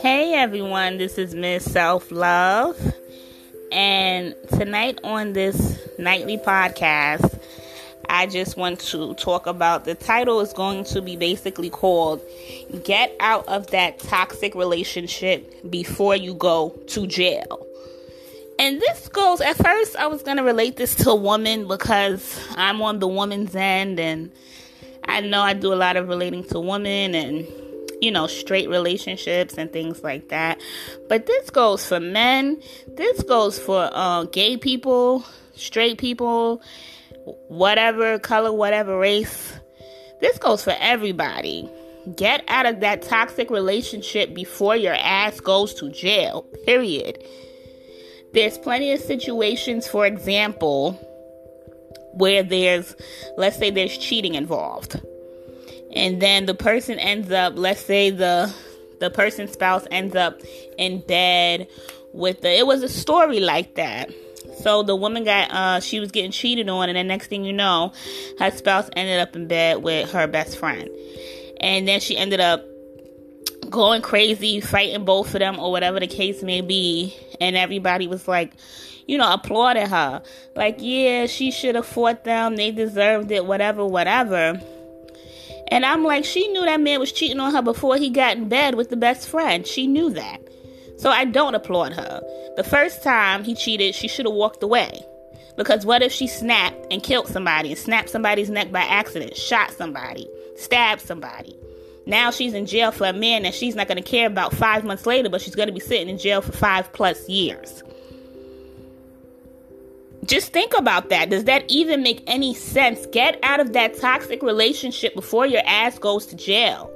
Hey everyone, this is Miss Self Love, and tonight on this nightly podcast, I just want to talk about the title is going to be basically called Get Out of That Toxic Relationship Before You Go to Jail. And this goes, at first, I was going to relate this to a woman because I'm on the woman's end, and I know I do a lot of relating to women and, you know, straight relationships and things like that. But this goes for men, this goes for uh, gay people, straight people, whatever color, whatever race. This goes for everybody. Get out of that toxic relationship before your ass goes to jail, period. There's plenty of situations, for example, where there's, let's say, there's cheating involved. And then the person ends up, let's say the the person's spouse ends up in bed with the it was a story like that. So the woman got uh she was getting cheated on and the next thing you know, her spouse ended up in bed with her best friend. And then she ended up going crazy, fighting both of them or whatever the case may be and everybody was like, you know, applauded her. Like, yeah, she should have fought them. They deserved it, whatever, whatever. And I'm like, she knew that man was cheating on her before he got in bed with the best friend. She knew that. So I don't applaud her. The first time he cheated, she should have walked away. Because what if she snapped and killed somebody and snapped somebody's neck by accident, shot somebody, stabbed somebody? Now she's in jail for a man that she's not going to care about five months later, but she's going to be sitting in jail for five plus years. Just think about that. Does that even make any sense? Get out of that toxic relationship before your ass goes to jail.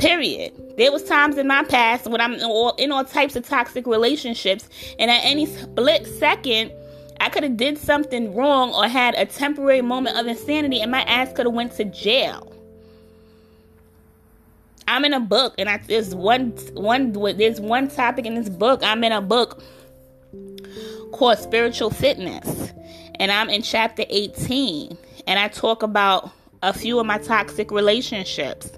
Period. There was times in my past when I'm in all, in all types of toxic relationships, and at any split second, I could have did something wrong or had a temporary moment of insanity, and my ass could have went to jail. I'm in a book, and I, there's one one there's one topic in this book. I'm in a book called Spiritual Fitness, and I'm in chapter 18, and I talk about a few of my toxic relationships.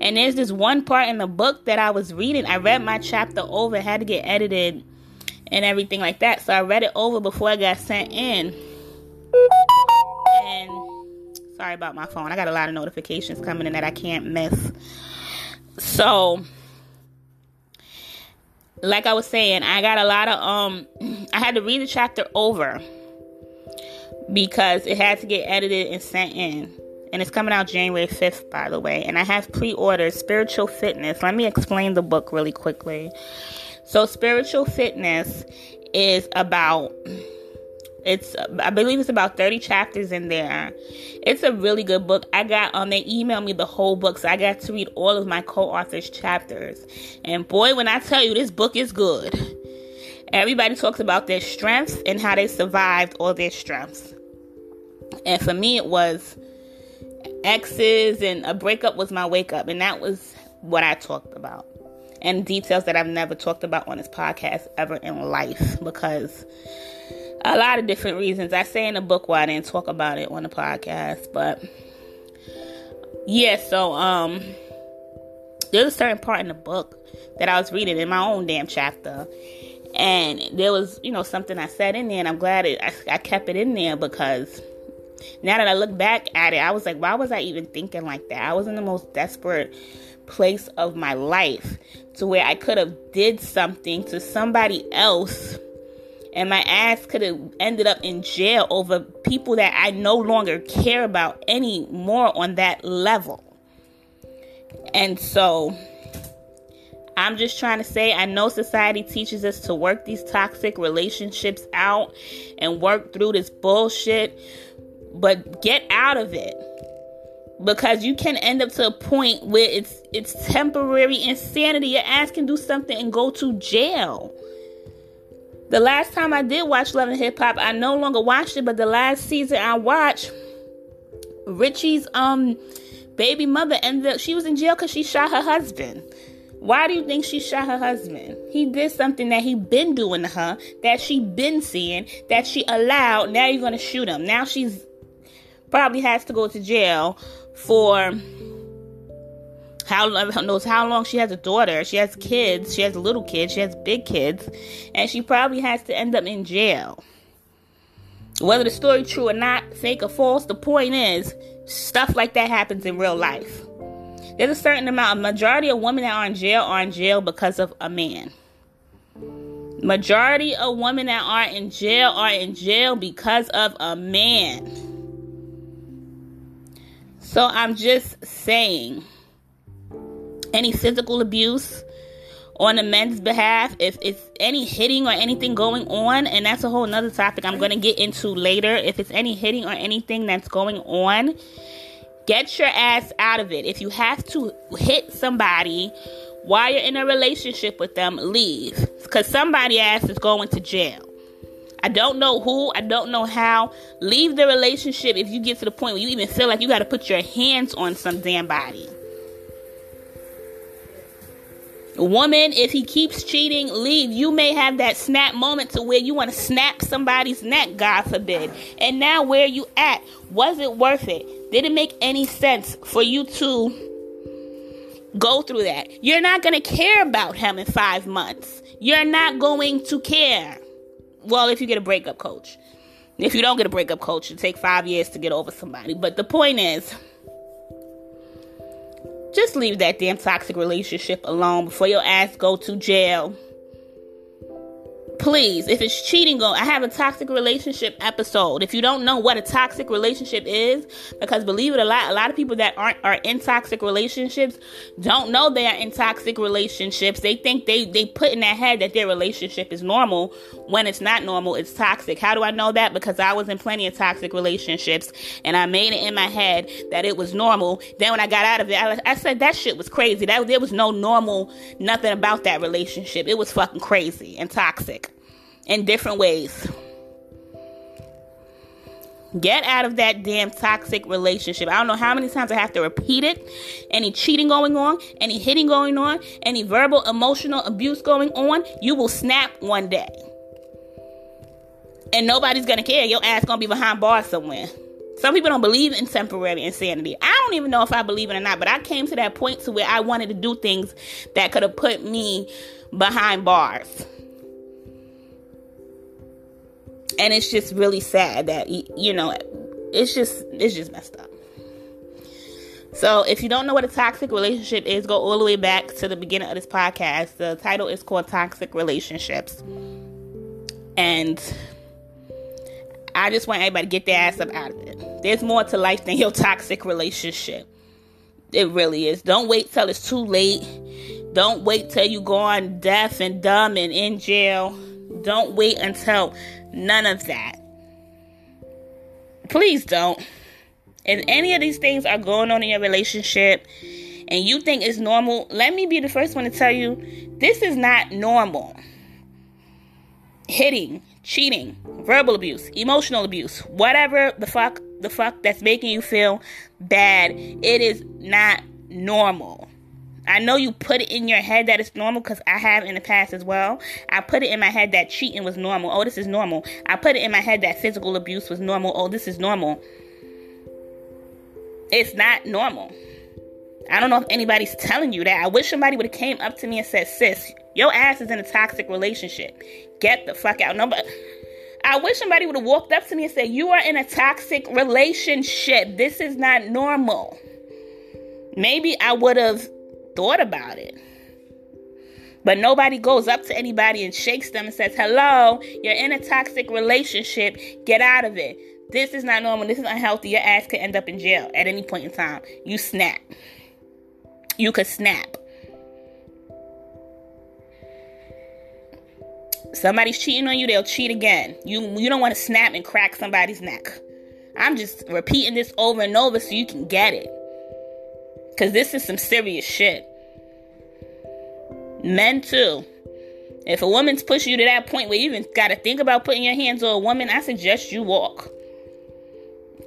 And there's this one part in the book that I was reading. I read my chapter over, had to get edited and everything like that. So I read it over before I got sent in. And sorry about my phone. I got a lot of notifications coming in that I can't miss. So, like I was saying, I got a lot of um I had to read the chapter over because it had to get edited and sent in. And it's coming out January 5th, by the way. And I have pre ordered Spiritual Fitness. Let me explain the book really quickly. So, Spiritual Fitness is about it's I believe it's about 30 chapters in there. It's a really good book. I got um they emailed me the whole book, so I got to read all of my co-authors chapters. And boy, when I tell you this book is good. Everybody talks about their strengths and how they survived all their strengths. And for me it was exes and a breakup was my wake up and that was what I talked about. And details that I've never talked about on this podcast ever in life because a lot of different reasons. I say in the book why I didn't talk about it on the podcast, but yeah, so um there's a certain part in the book that I was reading in my own damn chapter. And there was, you know, something I said in there, and I'm glad it, I, I kept it in there because now that I look back at it, I was like, why was I even thinking like that? I was in the most desperate place of my life to where I could have did something to somebody else and my ass could have ended up in jail over people that I no longer care about anymore on that level. And so I'm just trying to say I know society teaches us to work these toxic relationships out and work through this bullshit, but get out of it. Because you can end up to a point where it's it's temporary insanity. Your ass can do something and go to jail. The last time I did watch Love and Hip Hop, I no longer watched it, but the last season I watched, Richie's um baby mother ended up she was in jail because she shot her husband. Why do you think she shot her husband? He did something that he been doing to her, that she been seeing, that she allowed. Now you're gonna shoot him. Now she's probably has to go to jail for how knows how long she has a daughter. She has kids. She has little kids. She has big kids, and she probably has to end up in jail. Whether the story true or not, fake or false, the point is stuff like that happens in real life. There's a certain amount. A majority of women that are in jail are in jail because of a man. Majority of women that are in jail are in jail because of a man. So I'm just saying any physical abuse on the men's behalf, if it's any hitting or anything going on, and that's a whole nother topic I'm going to get into later. If it's any hitting or anything that's going on, get your ass out of it. If you have to hit somebody while you're in a relationship with them, leave. Because somebody ass is going to jail. I don't know who, I don't know how. Leave the relationship if you get to the point where you even feel like you got to put your hands on some damn body. Woman, if he keeps cheating, leave. You may have that snap moment to where you want to snap somebody's neck, God forbid. And now, where you at? Was it worth it? Did it make any sense for you to go through that? You're not going to care about him in five months. You're not going to care. Well, if you get a breakup coach. If you don't get a breakup coach, it take five years to get over somebody. But the point is, just leave that damn toxic relationship alone before your ass go to jail please if it's cheating go i have a toxic relationship episode. If you don't know what a toxic relationship is because believe it a lot a lot of people that aren't are in toxic relationships don't know they are in toxic relationships. They think they they put in their head that their relationship is normal when it's not normal it's toxic. How do i know that? Because i was in plenty of toxic relationships and i made it in my head that it was normal. Then when i got out of it i, I said that shit was crazy. That there was no normal nothing about that relationship. It was fucking crazy and toxic in different ways. Get out of that damn toxic relationship. I don't know how many times I have to repeat it. Any cheating going on, any hitting going on, any verbal, emotional abuse going on, you will snap one day. And nobody's gonna care. Your ass gonna be behind bars somewhere. Some people don't believe in temporary insanity. I don't even know if I believe it or not, but I came to that point to where I wanted to do things that could have put me behind bars and it's just really sad that you know it's just it's just messed up. So if you don't know what a toxic relationship is go all the way back to the beginning of this podcast. The title is called toxic relationships. And i just want everybody to get their ass up out of it. There's more to life than your toxic relationship. It really is. Don't wait till it's too late. Don't wait till you go on deaf and dumb and in jail don't wait until None of that. Please don't. If any of these things are going on in your relationship and you think it's normal, let me be the first one to tell you this is not normal. Hitting, cheating, verbal abuse, emotional abuse, whatever the fuck the fuck that's making you feel bad, it is not normal. I know you put it in your head that it's normal because I have in the past as well. I put it in my head that cheating was normal. Oh, this is normal. I put it in my head that physical abuse was normal. Oh, this is normal. It's not normal. I don't know if anybody's telling you that. I wish somebody would have came up to me and said, "Sis, your ass is in a toxic relationship. Get the fuck out." No, but I wish somebody would have walked up to me and said, "You are in a toxic relationship. This is not normal." Maybe I would have thought about it. But nobody goes up to anybody and shakes them and says, Hello, you're in a toxic relationship. Get out of it. This is not normal. This is unhealthy. Your ass could end up in jail at any point in time. You snap. You could snap. Somebody's cheating on you, they'll cheat again. You you don't want to snap and crack somebody's neck. I'm just repeating this over and over so you can get it. Cause this is some serious shit. Men too. If a woman's pushing you to that point where you even got to think about putting your hands on a woman, I suggest you walk.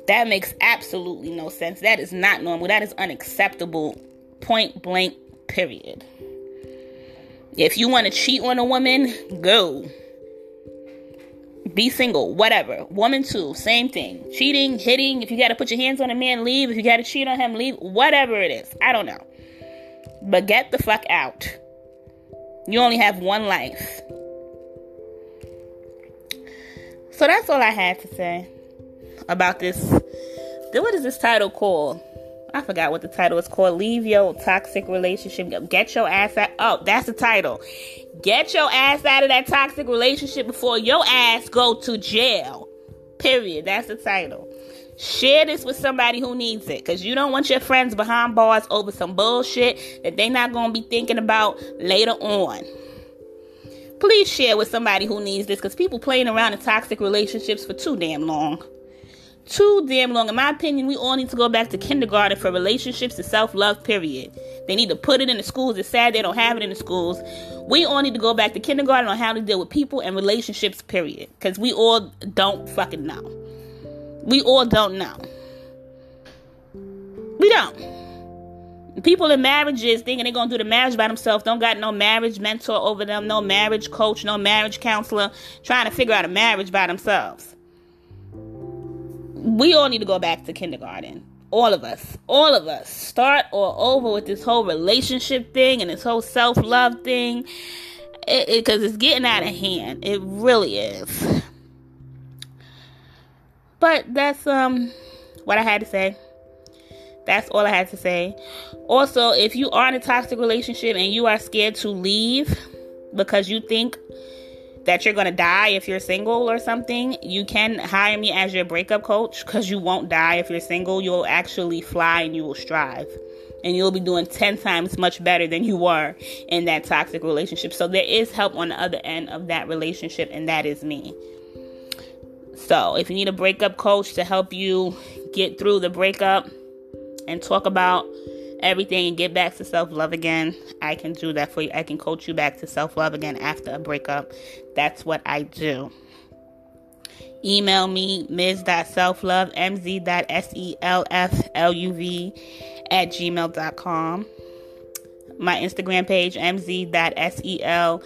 That makes absolutely no sense. That is not normal. That is unacceptable. Point blank, period. If you want to cheat on a woman, go. Be single, whatever. Woman too, same thing. Cheating, hitting. If you got to put your hands on a man, leave. If you got to cheat on him, leave. Whatever it is. I don't know. But get the fuck out. You only have one life. So that's all I had to say about this. Then What is this title called? I forgot what the title is called. Leave your toxic relationship. Get your ass out. Oh, that's the title. Get your ass out of that toxic relationship before your ass go to jail. Period. That's the title. Share this with somebody who needs it because you don't want your friends behind bars over some bullshit that they're not going to be thinking about later on. Please share with somebody who needs this because people playing around in toxic relationships for too damn long. Too damn long. In my opinion, we all need to go back to kindergarten for relationships and self love, period. They need to put it in the schools. It's sad they don't have it in the schools. We all need to go back to kindergarten on how to deal with people and relationships, period. Because we all don't fucking know. We all don't know. We don't. People in marriages thinking they're gonna do the marriage by themselves don't got no marriage mentor over them, no marriage coach, no marriage counselor trying to figure out a marriage by themselves. We all need to go back to kindergarten. All of us. All of us. Start all over with this whole relationship thing and this whole self love thing. Because it, it, it's getting out of hand. It really is. But that's um what I had to say. That's all I had to say. Also, if you are in a toxic relationship and you are scared to leave because you think that you're going to die if you're single or something, you can hire me as your breakup coach because you won't die if you're single. You'll actually fly and you will strive. And you'll be doing 10 times much better than you were in that toxic relationship. So there is help on the other end of that relationship, and that is me. So, if you need a breakup coach to help you get through the breakup and talk about everything and get back to self love again, I can do that for you. I can coach you back to self love again after a breakup. That's what I do. Email me, ms.selflove, mz.selfluv at gmail.com. My Instagram page, mz.sel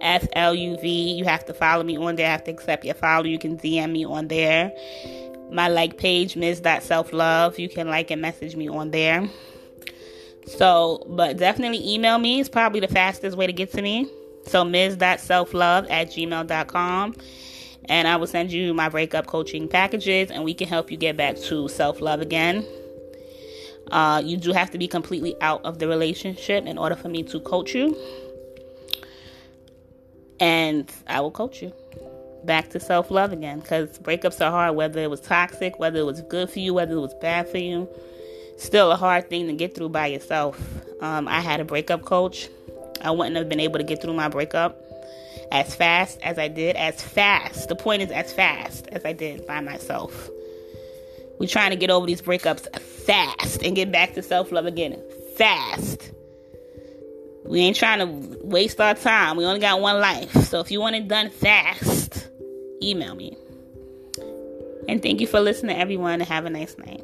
F L U V. You have to follow me on there. I have to accept your follow. You can DM me on there. My like page, Ms. Self Love. You can like and message me on there. So, but definitely email me. It's probably the fastest way to get to me. So, ms.selflove at gmail.com. And I will send you my breakup coaching packages and we can help you get back to self love again. Uh, you do have to be completely out of the relationship in order for me to coach you and I will coach you back to self love again because breakups are hard, whether it was toxic, whether it was good for you, whether it was bad for you. Still a hard thing to get through by yourself. Um, I had a breakup coach. I wouldn't have been able to get through my breakup as fast as I did, as fast. The point is, as fast as I did by myself. We're trying to get over these breakups fast and get back to self love again fast. We ain't trying to waste our time. We only got one life. So if you want it done fast, email me. And thank you for listening, everyone, and have a nice night.